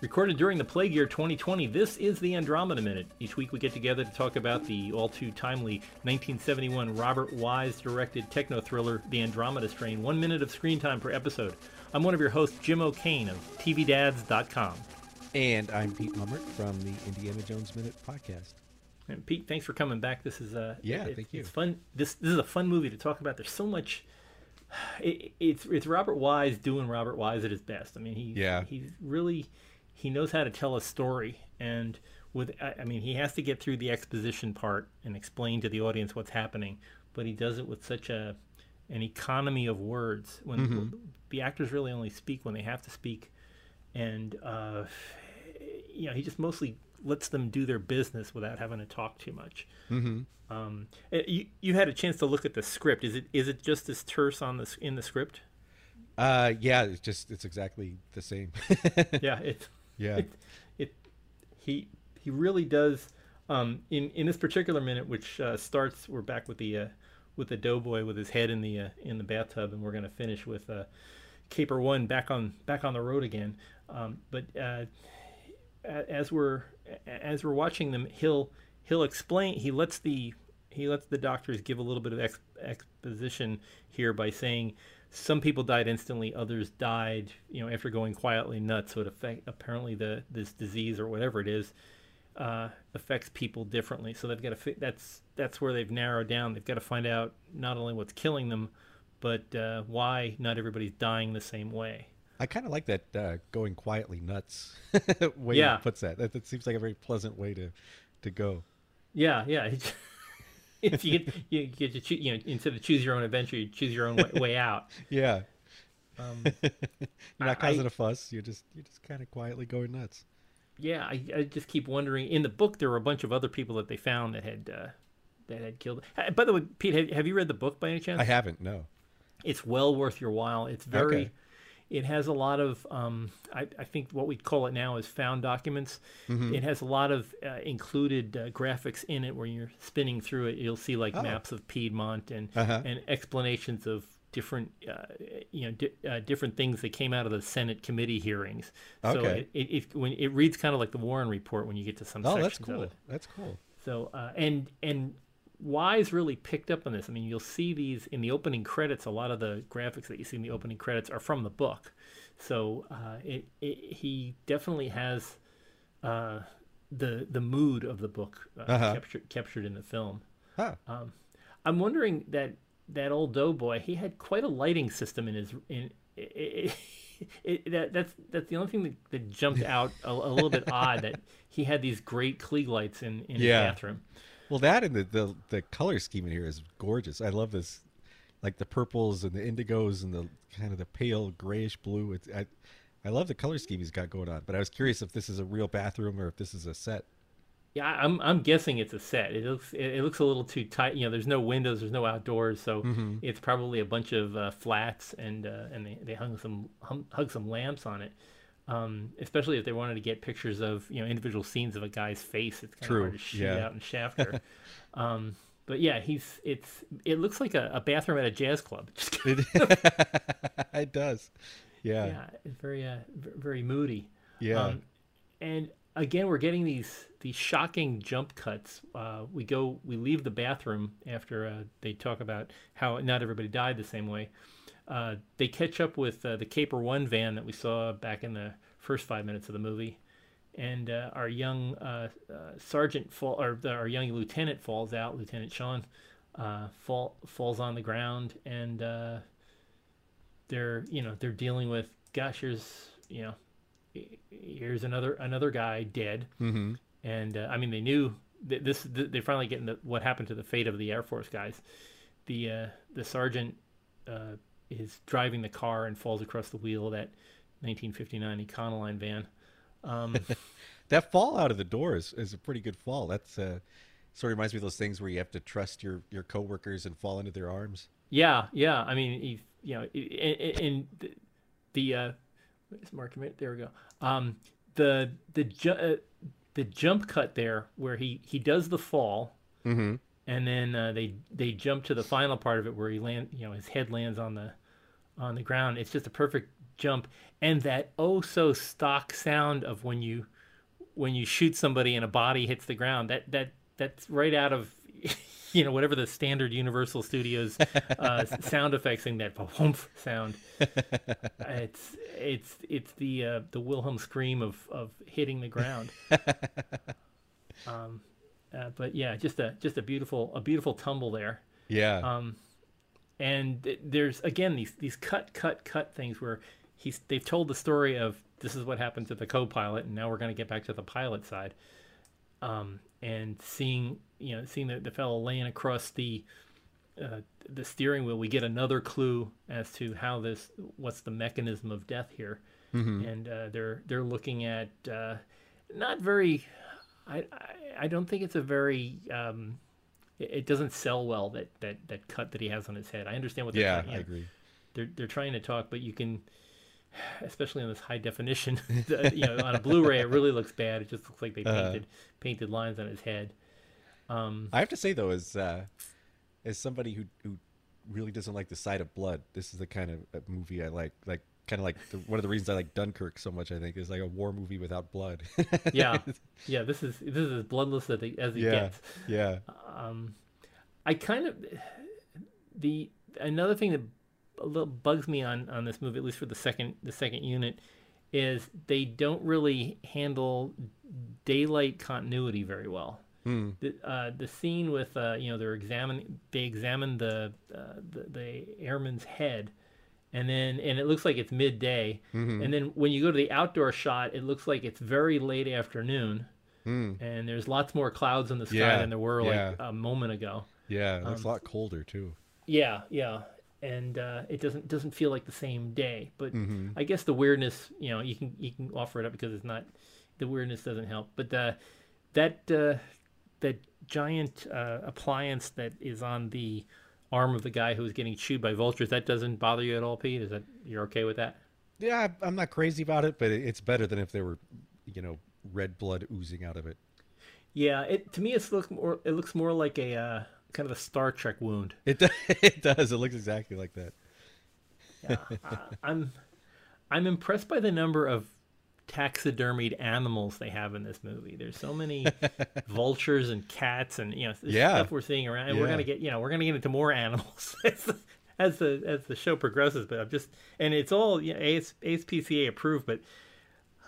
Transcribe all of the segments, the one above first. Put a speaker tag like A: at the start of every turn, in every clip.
A: Recorded during the plague year 2020, this is the Andromeda Minute. Each week we get together to talk about the all too timely 1971 Robert Wise directed techno thriller, The Andromeda Strain. One minute of screen time per episode. I'm one of your hosts, Jim O'Kane of TVDads.com.
B: And I'm Pete Mummert from the Indiana Jones Minute podcast.
A: And Pete, thanks for coming back. This is uh,
B: Yeah,
A: it-
B: thank you.
A: It's fun. This this is a fun movie to talk about. There's so much. It, it's it's Robert Wise doing Robert Wise at his best. I mean, he
B: Yeah.
A: he's really he knows how to tell a story, and with I I mean, he has to get through the exposition part and explain to the audience what's happening, but he does it with such a an economy of words when
B: Mm-hmm.
A: the actors really only speak when they have to speak, and uh, you know, he just mostly lets them do their business without having to talk too much.
B: Mm-hmm.
A: Um, eh, you you had a chance to look at the script. Is it is it just as terse on the in the script?
B: Uh, yeah, it's just it's exactly the same.
A: yeah, it
B: yeah.
A: it, it he he really does. Um, in in this particular minute, which uh, starts, we're back with the uh, with the doughboy with his head in the uh, in the bathtub, and we're going to finish with uh, Caper One back on back on the road again. Um, but uh, as we're as we're watching them, he'll he'll explain. He lets the he lets the doctors give a little bit of ex, exposition here by saying some people died instantly, others died, you know, after going quietly nuts. So it affect apparently the this disease or whatever it is uh, affects people differently. So they've got to fi- that's that's where they've narrowed down. They've got to find out not only what's killing them, but uh, why not everybody's dying the same way.
B: I kind of like that uh, going quietly nuts way
A: Yeah.
B: he puts that. that. That seems like a very pleasant way to to go.
A: Yeah, yeah. if you get you get to choose, you know instead of choose your own adventure, you choose your own way, way out.
B: Yeah.
A: Um,
B: You're not
A: I-
B: causing a fuss. You're just you're just kind of quietly going nuts.
A: yeah, I, I just keep wondering. In the book, there were a bunch of other people that they found that had uh, that had killed. Uh, By the way, Pete, have, have you read the book by any chance?
B: I haven't. No.
A: it's well worth your while. It's very,
B: Okay.
A: It has a lot of, um, I, I think what we'd call it now is found documents.
B: Mm-hmm.
A: It has a lot of uh, included uh, graphics in it where you're spinning through it. You'll see like
B: Oh.
A: maps of Piedmont and
B: Uh-huh.
A: and explanations of different, uh, you know, di- uh, different things that came out of the Senate committee hearings. So
B: Okay.
A: it, it, it when it reads kind of like the Warren Report when you get to some
B: Oh,
A: sections
B: that's
A: of
B: cool.
A: it.
B: That's cool.
A: So uh, and and Wise really picked up on this. I mean, you'll see these in the opening credits. A lot of the graphics that you see in the opening credits are from the book. So uh, it, it he definitely has uh, the the mood of the book uh,
B: Uh-huh.
A: captured captured in the film.
B: Huh.
A: I'm wondering that that old doughboy he had quite a lighting system in his in. It, it, that, that's that's the only thing that, that jumped out a, a little bit odd that he had these great Klieg lights in, in
B: Yeah.
A: his bathroom.
B: Well, that and the, the the color scheme in here is gorgeous. I love this, like the purples and the indigos and the kind of the pale grayish blue. It's I, I love the color scheme he's got going on. But I was curious if this is a real bathroom or if this is a set.
A: Yeah, I'm I'm guessing it's a set. It looks it, looks a little too tight. You know, there's no windows, there's no outdoors, so it's probably a bunch of uh, flats and uh, and they, they hung some hung, hung some lamps on it. Um, especially if they wanted to get pictures of you know individual scenes of a guy's face. It's kind
B: True,
A: of hard to shoot
B: yeah.
A: out in Shafter. um, but yeah, he's it's it looks like a, a bathroom at a jazz club.
B: It, it does. Yeah.
A: yeah, it's very uh, very moody.
B: Yeah.
A: Um, and again, we're getting these these shocking jump cuts. Uh, we go, we leave the bathroom after uh, they talk about how not everybody died the same way. Uh, they catch up with uh, the Caper One van that we saw back in the first five minutes of the movie, and uh, our young uh, uh, sergeant fall or the, our young lieutenant falls out. Lieutenant Shawn uh, fall falls on the ground, and uh, they're you know they're dealing with gosh, here's you know here's another another guy dead
B: mm-hmm.
A: and uh, I mean they knew th- this th- they finally getting the, what happened to the fate of the Air Force guys. The uh, the sergeant uh, is driving the car and falls across the wheel of that 1959 Econoline van. Um,
B: That fall out of the door is, is a pretty good fall. That's uh, sort of reminds me of those things where you have to trust your your coworkers and fall into their arms.
A: yeah, yeah. I mean, you know, in, in the, the uh, where's Mark minute? There we go. Um, the the ju- uh, the jump cut there where he he does the fall
B: Mm-hmm.
A: and then uh, they they jump to the final part of it where he land, you know, his head lands on the on the ground. It's just a perfect jump, and that oh so stock sound of when you when you shoot somebody and a body hits the ground. That that that's right out of you know whatever the standard Universal Studios uh, sound effects thing that whoomph sound. it's it's it's the uh, the Wilhelm scream of of hitting the ground. um, uh, but yeah, just a just a beautiful a beautiful tumble there.
B: Yeah.
A: Um, and there's again these these cut cut cut things where he's they've told the story of this is what happened to the co-pilot, and now we're going to get back to the pilot side. Um, and seeing you know seeing the, the fellow laying across the uh, the steering wheel, we get another clue as to how this what's the mechanism of death here, and uh, they're they're looking at uh, not very. I, I I don't think it's a very. Um, it, it doesn't sell well that, that that cut that he has on his head. I understand what they're
B: yeah,
A: trying,
B: I agree.
A: they're they're trying to talk, but you can, especially on this high definition, you know, on a Blu-ray, it really looks bad. It just looks like they
B: Uh-huh.
A: painted painted lines on his head. Um,
B: I have to say though, as uh, as somebody who who really doesn't like the sight of blood, this is the kind of uh, movie I like. Like kind of like the, one of the reasons I like Dunkirk so much. I think is like a war movie without blood.
A: yeah, yeah. This is this is as bloodless as it, as it
B: yeah,
A: gets.
B: yeah,
A: Um, I kind of the another thing that a little bugs me on on this movie, at least for the second the second unit, is they don't really handle daylight continuity very well.
B: Hmm.
A: The uh, the scene with uh, you know they're examining they examine the, uh, the the airman's head. And then, and it looks like it's midday.
B: Mm-hmm.
A: And then, when you go to the outdoor shot, it looks like it's very late afternoon
B: Hmm.
A: and there's lots more clouds in the sky
B: Yeah,
A: than there were
B: yeah.
A: like a moment ago.
B: yeah. It looks
A: Um,
B: a lot colder too.
A: Yeah, yeah, and uh, it doesn't doesn't feel like the same day. But
B: Mm-hmm.
A: I guess the weirdness, you know, you can you can offer it up because it's not the weirdness doesn't help. But uh, that uh, that giant uh, appliance that is on the arm of the guy who was getting chewed by vultures that doesn't bother you at all, Pete? Is that you're okay with that?
B: Yeah, I'm not crazy about it, but it's better than if there were, you know, red blood oozing out of it.
A: Yeah, it to me it's look more it looks more like a uh, kind of a Star Trek wound.
B: It does. It does. It looks exactly like that.
A: Yeah, I, I'm I'm impressed by the number of taxidermied animals they have in this movie. There's so many vultures and cats and you know
B: Yeah.
A: stuff we're seeing around. And we're gonna get you know we're gonna get into more animals as the, as the as the show progresses. But I'm just and it's all you know, AS, ASPCA approved, but.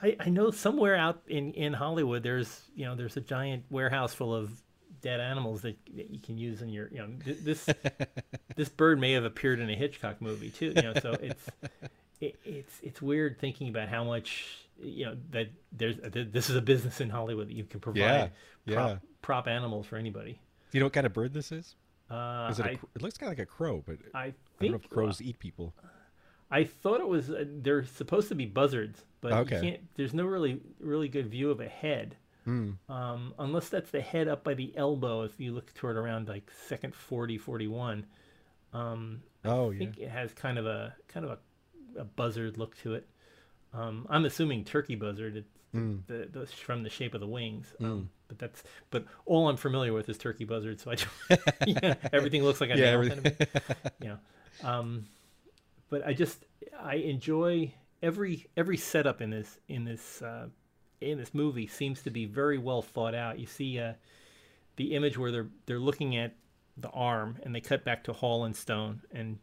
A: I, I know somewhere out in, in Hollywood there's you know there's a giant warehouse full of dead animals that, that you can use in your you know th- this this bird may have appeared in a Hitchcock movie too you know so it's it, it's it's weird thinking about how much you know that there's that this is a business in Hollywood that you can provide
B: Yeah,
A: prop,
B: yeah.
A: prop animals for anybody.
B: Do you know what kind of bird this is?
A: Uh,
B: Is it? A, it looks kind of like a crow, but
A: I
B: I don't know if crows eat people.
A: I thought it was uh, they're supposed to be buzzards, but
B: Okay.
A: you can't. There's no really really good view of a head.
B: Hmm.
A: Um, unless that's the head up by the elbow if you look toward around like second 40 41 um,
B: Oh
A: I
B: yeah.
A: think it has kind of a kind of a, a buzzard look to it. Um, I'm assuming turkey buzzard. It's
B: Mm.
A: the, the from the shape of the wings. Um, but that's but all I'm familiar with is turkey buzzard. So I don't, yeah, everything looks like a
B: Yeah, everything-
A: kind of thing. yeah. Um, but I just I enjoy every every setup in this in this uh, in this movie seems to be very well thought out. You see uh, the image where they're they're looking at the arm and they cut back to Hall and Stone and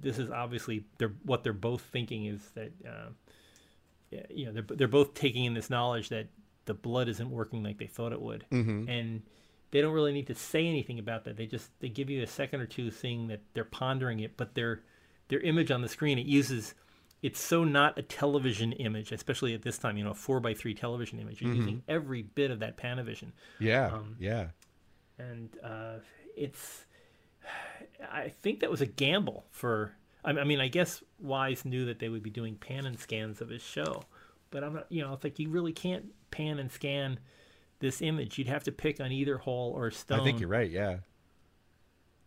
A: this is obviously they're what they're both thinking is that uh, you know they're they're both taking in this knowledge that the blood isn't working like they thought it would
B: Mhm.
A: and they don't really need to say anything about that they just they give you a second or two seeing that they're pondering it but their their image on the screen it uses it's so not a television image especially at this time you know a four by three television image you're using every bit of that panavision
B: Yeah.
A: Um,
B: yeah.
A: and uh, it's I think that was a gamble for I I mean I guess Wise knew that they would be doing pan and scans of his show but I'm not you know it's like you really can't pan and scan this image you'd have to pick on either Hall or Stone
B: I think you're right. Yeah.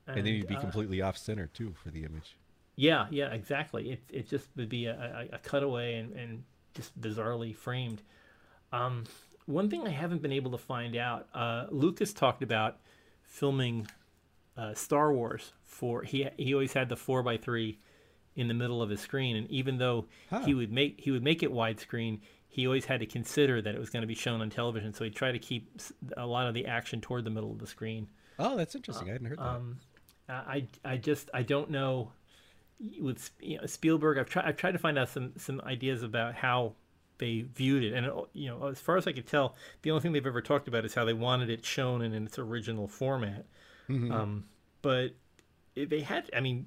B: And, then you'd be
A: uh,
B: completely off center too for the image.
A: Yeah, yeah, exactly. It it just would be a, a, a cutaway and, and just bizarrely framed. Um, one thing I haven't been able to find out, uh, Lucas talked about filming uh, Star Wars for he he always had the four by three in the middle of his screen, and even though
B: Huh.
A: he would make he would make it widescreen, he always had to consider that it was going to be shown on television. So he tried to keep a lot of the action toward the middle of the screen.
B: Oh, that's interesting. I hadn't heard that.
A: Um, I I just I don't know with you know, Spielberg. I've tried I've tried to find out some some ideas about how they viewed it, and uh, you know, as far as I could tell, the only thing they've ever talked about is how they wanted it shown in, its original format. Um, but they had, I mean,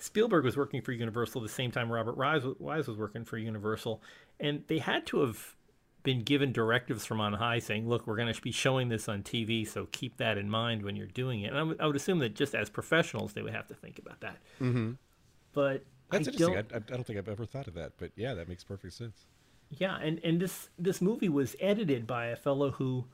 A: Spielberg was working for Universal at the same time Robert Wise, was working for Universal, and they had to have been given directives from on high saying, "Look, we're going to be showing this on TV, so keep that in mind when you're doing it." And I would, assume that just as professionals, they would have to think about that. Mm-hmm. But
B: that's
A: I
B: interesting.
A: don't-
B: I, I, I don't think I've ever thought of that, but yeah, that makes perfect sense.
A: Yeah, and and this this movie was edited by a fellow who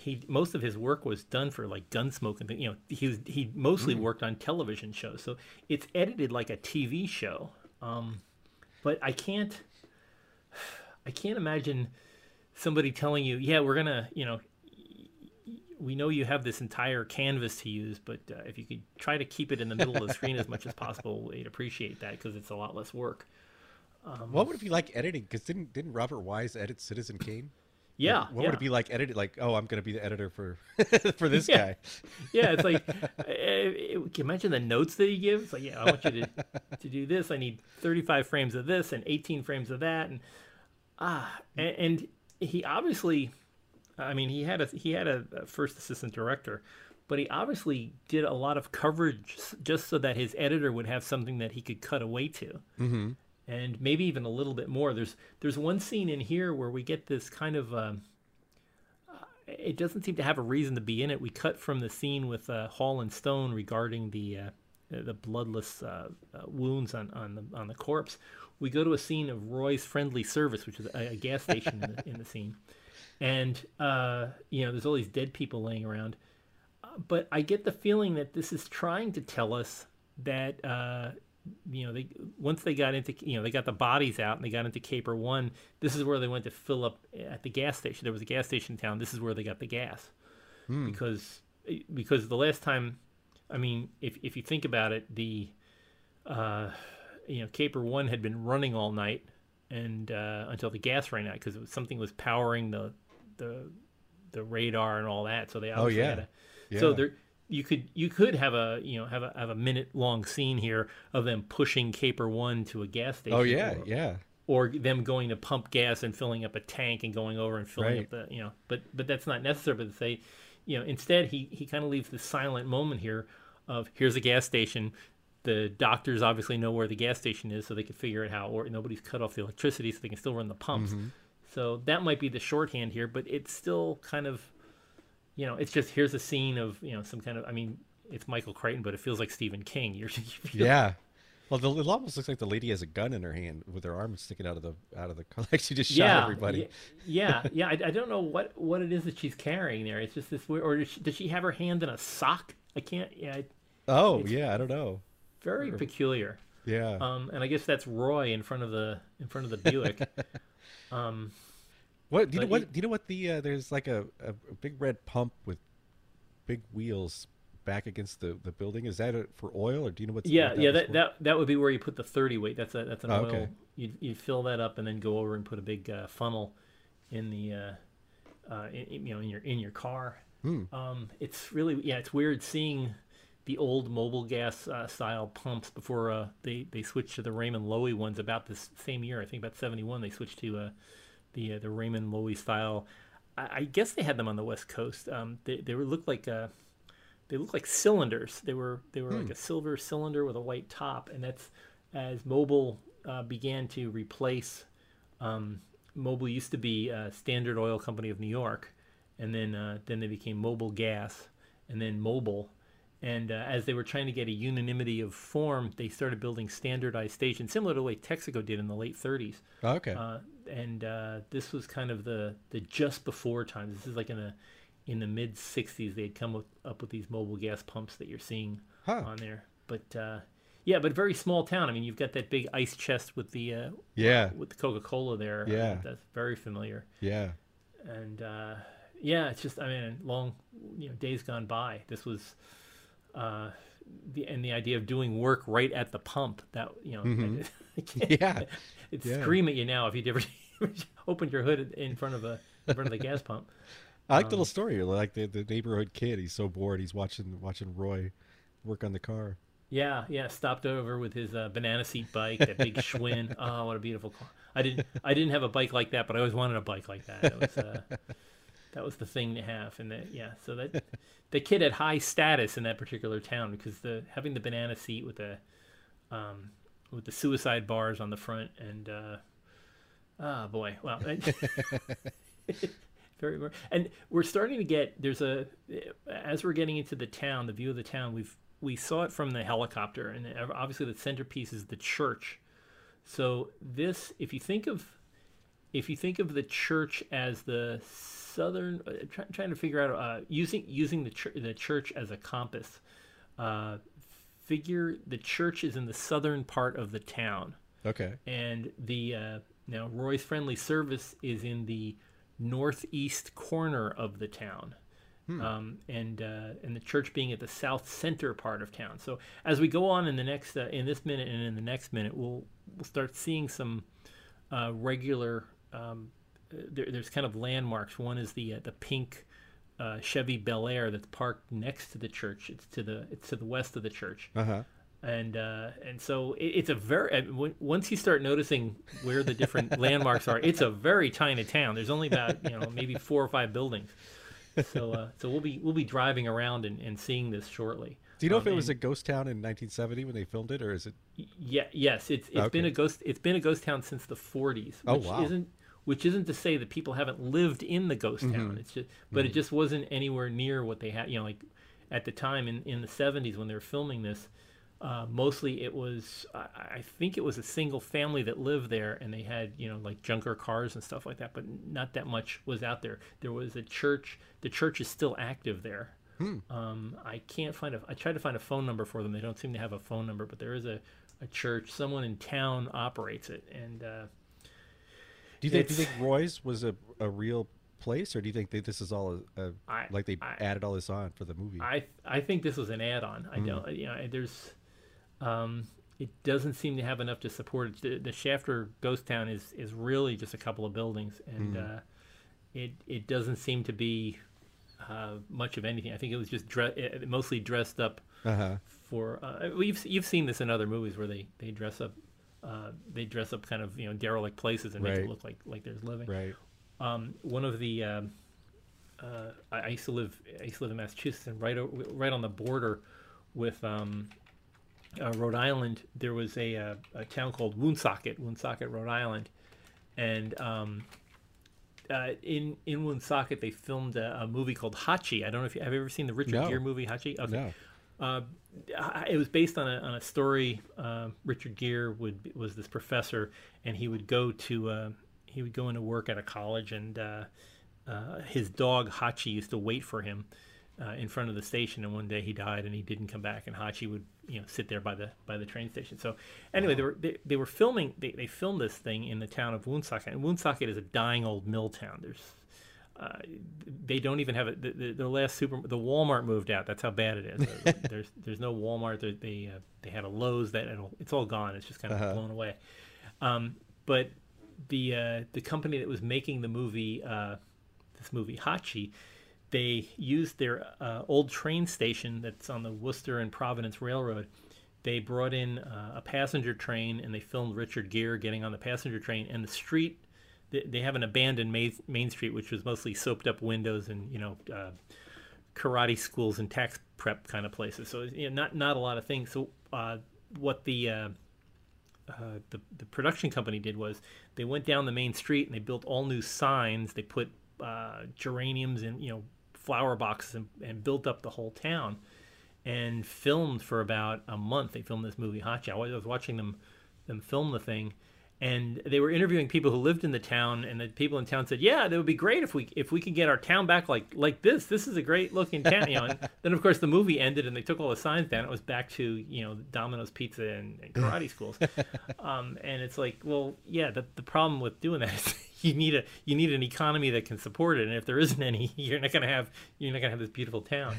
A: he most of his work was done for like Gunsmoke and thing- you know he was he mostly worked on television shows, so it's edited like a TV show. Um, but I can't I can't imagine somebody telling you, yeah, we're gonna you know we know you have this entire canvas to use, but uh, if you could try to keep it in the middle of the screen as much as possible, we'd appreciate that because it's a lot less work. Um,
B: what would it be like editing? Because didn't didn't Robert Wise edit Citizen Kane?
A: Yeah,
B: What
A: yeah.
B: would it be like edited? Like, oh, I'm going to be the editor for for this
A: Yeah.
B: guy.
A: yeah, it's like, uh, can you imagine the notes that he gives? Like, yeah, I want you to to do this. I need 35 frames of this and 18 frames of that, and ah, and, and he obviously, I mean, he had a he had a, a first assistant director, but he obviously did a lot of coverage just so that his editor would have something that he could cut away to
B: Mm-hmm.
A: And maybe even a little bit more. There's there's one scene in here where we get this kind of um, uh, it doesn't seem to have a reason to be in it. We cut from the scene with uh, Hall and Stone regarding the uh, the bloodless uh, uh, wounds on, on the on the corpse. We go to a scene of Roy's Friendly Service, which is a, a gas station in, the, in the scene, and uh, you know there's all these dead people laying around. Uh, but I get the feeling that this is trying to tell us that uh, you know they once they got into you know they got the bodies out and they got into Caper One. This is where they went to fill up at the gas station. There was a gas station in town. This is where they got the gas because because the last time, I mean, if if you think about it, the uh, you know Caper One had been running all night and uh, until the gas ran out because something was powering the the the radar and all that. So they obviously
B: yeah.
A: had a, so
B: Yeah.
A: You could you could have a you know have a have a minute long scene here of them pushing Caper One to a gas station.
B: Oh yeah,
A: or,
B: yeah.
A: or them going to pump gas and filling up a tank and going over and filling
B: Right.
A: up the you know but but that's not necessary but say you know instead he he kind of leaves this silent moment here of here's a gas station the doctors obviously know where the gas station is so they can figure out how or nobody's cut off the electricity so they can still run the pumps
B: Mm-hmm.
A: so that might be the shorthand here but it's still kind of you know it's just here's a scene of you know some kind of i mean it's michael crichton but it feels like stephen king you're you feel-
B: Yeah. Well, the, it almost looks like the lady has a gun in her hand with her arm sticking out of the out of the car, like she just shot everybody.
A: y- Yeah, yeah. I, I don't know what what it is that she's carrying there. It's just this weird. Or does she, does she have her hand in a sock? I can't. Yeah,
B: Oh yeah, I don't know.
A: very peculiar.
B: Yeah.
A: Um, and I guess that's Roy in front of the in front of the Buick. um,
B: what do you know? What
A: it-
B: do you know? What the uh, there's like a, a, big red pump with big wheels back against the, the building. Is that a, for oil or do you know what's
A: yeah,
B: what
A: yeah.
B: was
A: That,
B: for?
A: that that would be where you put the thirty weight. That's a that's an
B: Oh,
A: oil.
B: okay.
A: You you fill that up and then go over and put a big uh, funnel in the uh, uh, in, you know in your in your car.
B: Hmm.
A: Um, it's really yeah, it's weird seeing the old Mobil gas uh, style pumps before uh, they they switched to the Raymond Loewy ones about this same year. I think about seventy one they switched to uh, the uh, the Raymond Loewy style. I, I guess they had them on the West Coast. Um, they they were looked like uh, they look like cylinders. They were they were like a silver cylinder with a white top, and that's as Mobil uh, began to replace. Um, Mobil used to be uh, Standard Oil Company of New York, and then uh, then they became Mobil Gas, and then Mobil. And uh, as they were trying to get a unanimity of form, they started building standardized stations, similar to the way Texaco did in the late 30s.
B: Oh, okay.
A: Uh, and uh, this was kind of the the just before times. This is like in the in the mid '60s they had come up, up with these Mobil gas pumps that you're seeing
B: Huh.
A: on there. But uh, yeah, but very small town. I mean, you've got that big ice chest with the uh,
B: yeah.
A: with the Coca-Cola there. uh,
B: Yeah.
A: that's very familiar.
B: Yeah.
A: And uh, yeah, it's just I mean, long you know days gone by. This was uh, the and the idea of doing work right at the pump that you know
B: Mhm.
A: I can't-
B: Yeah.
A: it'd
B: Yeah.
A: scream at you now if you'd ever opened your hood in front of a in front of the gas pump.
B: I like the
A: Um,
B: little story. Like the, the neighborhood kid. He's so bored. He's watching watching Roy work on the car.
A: Yeah, yeah. Stopped over with his uh, banana seat bike, that big Schwinn. Oh, what a beautiful car! I didn't, I didn't have a bike like that, but I always wanted a bike like that. That was, uh, that was the thing to have. And that, yeah, so that the kid had high status in that particular town because the having the banana seat with the, um, with the suicide bars on the front and, uh, oh boy, very, very and we're starting to get there's a as we're getting into the town the view of the town we've we saw it from the helicopter and obviously the centerpiece is the church so this if you think of if you think of the church as the southern uh, try, trying to figure out uh, using using the, chur- the church as a compass uh, figure the church is in the southern part of the town
B: Okay.
A: and the uh, now Roy's Friendly Service is in the northeast corner of the town, um, and uh, and the church being at the south center part of town. So as we go on in the next uh, in this minute and in the next minute, we'll we'll start seeing some uh, regular. Um, there, there's kind of landmarks. One is the uh, the pink. Uh, Chevy Bel Air that's parked next to the church. It's to the it's to the west of the church
B: Uh huh.
A: and uh, and so it, it's a very w- once you start noticing where the different landmarks are, it's a very tiny town. There's only about you know maybe four or five buildings. So uh, so we'll be we'll be driving around and, and seeing this shortly.
B: Do you know
A: Um,
B: if it was a ghost town in 1970 when they filmed it, or is it?
A: Yeah, yes, it's it's been a ghost it's been a ghost town since the 40s.
B: Oh,
A: which
B: wow.
A: Isn't which isn't to say that people haven't lived in the ghost
B: Mm-hmm.
A: town. It's just but it just wasn't anywhere near what they had. You know, like at the time in in the 70s when they were filming this. Uh, mostly it was I, I think it was a single family that lived there and they had you know like junker cars and stuff like that but not that much was out there there was a church the church is still active there um, I can't find a. I tried to find a phone number for them. They don't seem to have a phone number, but there is a, a church. Someone in town operates it, and uh,
B: Do you think? Do you think Roy's was a, a real place, or do you think that this is all a, a
A: I-
B: like they
A: I-
B: added all this on for the movie?
A: I I think this was an add-on. I don't. You know, there's. Um, it doesn't seem to have enough to support it. The, the Shafter Ghost Town is is really just a couple of buildings, and uh, it it doesn't seem to be uh, much of anything. I think it was just dre- uh, mostly dressed up
B: Uh huh.
A: for uh, we've you've seen this in other movies where they they dress up uh, they dress up kind of you know derelict places and make it look like like there's living.
B: Right.
A: Um, one of the um, uh, I, I used to live I used to live in Massachusetts and right o- right on the border with um, uh, Rhode Island there was a, uh, a town called Woonsocket Woonsocket Rhode Island and um, uh, in in Woonsocket they filmed a, a movie called Hachi I don't know if you have you ever seen the Richard
B: No.
A: Gere movie Hachi okay
B: No.
A: Uh, it was based on a, on a story. Uh, Richard Gere would was this professor, and he would go to uh, he would go into work at a college, and uh, uh, his dog Hachi used to wait for him uh, in front of the station. And one day he died, and he didn't come back, and Hachi would you know sit there by the by the train station. So anyway, they were they, they were filming they, they filmed this thing in the town of Woonsocket, and Woonsocket is a dying old mill town. There's uh, they don't even have it. The, the, the last super, the Walmart moved out. That's how bad it is. there's there's no Walmart. They they, uh, they had a Lowe's that it's all gone. It's just kind of
B: Uh-huh.
A: blown away. Um, but the uh, the company that was making the movie, uh, this movie Hachi, they used their uh, old train station that's on the Worcester and Providence Railroad. They brought in uh, a passenger train and they filmed Richard Gere getting on the passenger train and the street they, they have an abandoned main, main street which was mostly soaped up windows and you know uh, karate schools and tax prep kind of places. So you know, not not a lot of things. So uh, what the uh, uh, the, the production company did was they went down the main street and they built all new signs. They put uh, geraniums and you know flower boxes and, and built up the whole town and filmed for about a month. They filmed this movie Hachi. I was watching them them film the thing and they were interviewing people who lived in the town, and the people in town said, "Yeah, that would be great if we if we could get our town back like like this. This is a great looking town." You know, and then of course the movie ended, and they took all the signs down. It was back to you know Domino's Pizza and, and karate schools, um, and it's like, well, yeah, the the problem with doing that is you need a you need an economy that can support it, and if there isn't any, you're not gonna have you're not gonna have this beautiful town.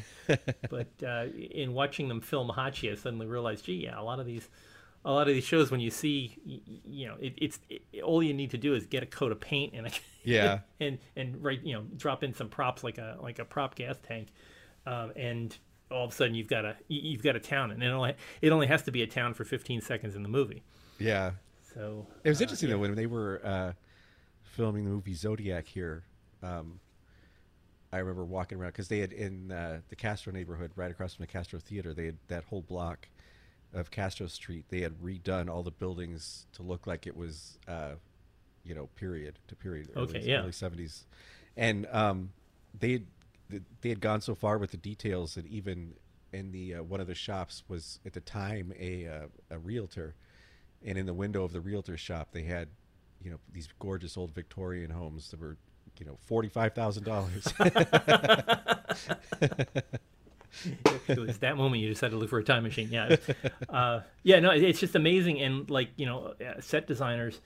A: but uh, in watching them film Hachi, I suddenly realized, gee, yeah, a lot of these a lot of these shows when you see you, know it, it's it, all you need to do is get a coat of paint and a,
B: Yeah.
A: and and right you know drop in some props like a like a prop gas tank um, and all of a sudden you've got a you- you've got a town and it only it only has to be a town for 15 seconds in the movie
B: Yeah.
A: so
B: It was
A: uh,
B: interesting
A: yeah.
B: though when they were uh, filming the movie Zodiac here. Um, I remember walking around because they had in uh, the Castro neighborhood, right across from the Castro Theater, they had that whole block of Castro Street. They had redone all the buildings to look like it was, uh, you know, period to period.
A: Okay,
B: early,
A: yeah.
B: early seventies, and um, they had, they had gone so far with the details that even in the uh, one of the shops was at the time a uh, a realtor, and in the window of the realtor shop they had, you know, these gorgeous old Victorian homes that were, you know, forty five thousand dollars.
A: it was that moment you had to look for a time machine. Yeah, uh, yeah. No, it's just amazing, and like you know, uh, set designers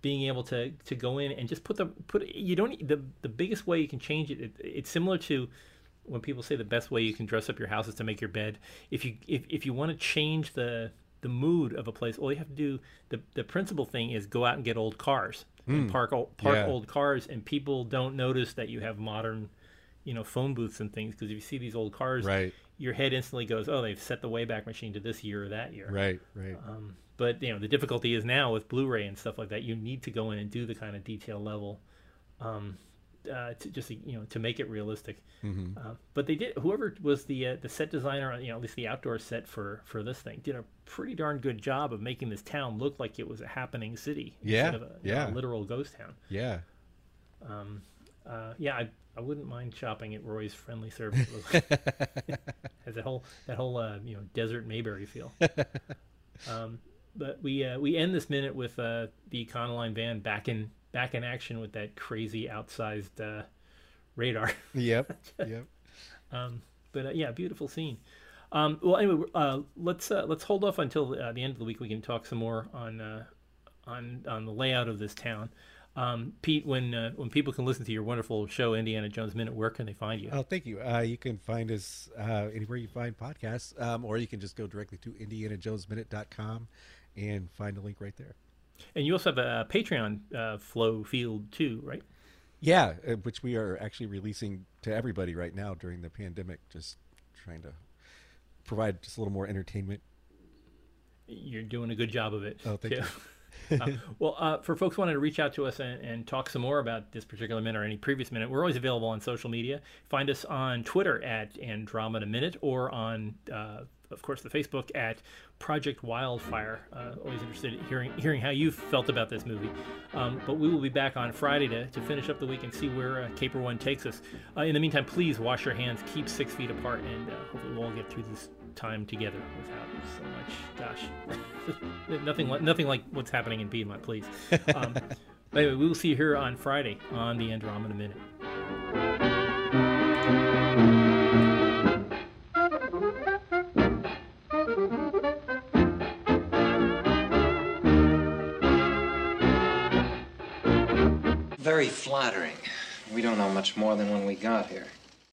A: being able to to go in and just put the put you don't the the biggest way you can change it. it it's similar to when people say the best way you can dress up your house is to make your bed. If you if, if you want to change the the mood of a place, all you have to do the the principal thing is go out and get old cars and park old, park
B: Yeah.
A: old cars, and people don't notice that you have modern, you know, phone booths and things because if you see these old cars,
B: Right.
A: your head instantly goes, oh, they've set the Wayback Machine to this year or that year.
B: right, right.
A: Um, but you know, the difficulty is now with Blu-ray and stuff like that, you need to go in and do the kind of detail level, um, uh, to just you know to make it realistic.
B: hmm
A: Uh, but they did. Whoever was the uh, the set designer, you know, at least the outdoor set for for this thing, did a pretty darn good job of making this town look like it was a happening city
B: Yeah,
A: instead of a, you know, a literal ghost town.
B: Yeah.
A: Um, uh, yeah, I, I wouldn't mind shopping at Roy's Friendly Service. Has that whole that whole uh, you know desert Mayberry feel. um, but we uh, we end this minute with uh, the Econoline van back in back in action with that crazy outsized uh, radar.
B: yep. Yep.
A: Um, but uh, yeah, beautiful scene. Um, well, anyway, uh, let's uh, let's hold off until uh, the end of the week. We can talk some more on uh, on on the layout of this town. Um, Pete, when uh, when people can listen to your wonderful show, Indiana Jones Minute, where can they find you?
B: Oh, thank you. Uh, you can find us uh, anywhere you find podcasts, um, or you can just go directly to indianajonesminute.com and find a link right there.
A: And you also have a Patreon uh, flow field too, right?
B: Yeah, uh, which we are actually releasing to everybody right now during the pandemic, just trying to provide just a little more entertainment.
A: You're doing a good job of it.
B: Oh, thank
A: too. Uh, well, uh, for folks wanting to reach out to us and, and talk some more about this particular minute or any previous minute, we're always available on social media. Find us on Twitter at Andromeda Minute or on, uh, of course, the Facebook at Project Wildfire. Uh, always interested in hearing hearing how you felt about this movie. Um, but we will be back on Friday to, to finish up the week and see where uh, Caper One takes us. In the meantime, please wash your hands, keep six feet apart, and hopefully we'll all get through this time together without so much. Gosh, nothing like nothing like what's happening in Piedmont, please. Um, but anyway, we will see you here on Friday on the Andromeda Minute.
C: Very flattering. We don't know much more than when we got here.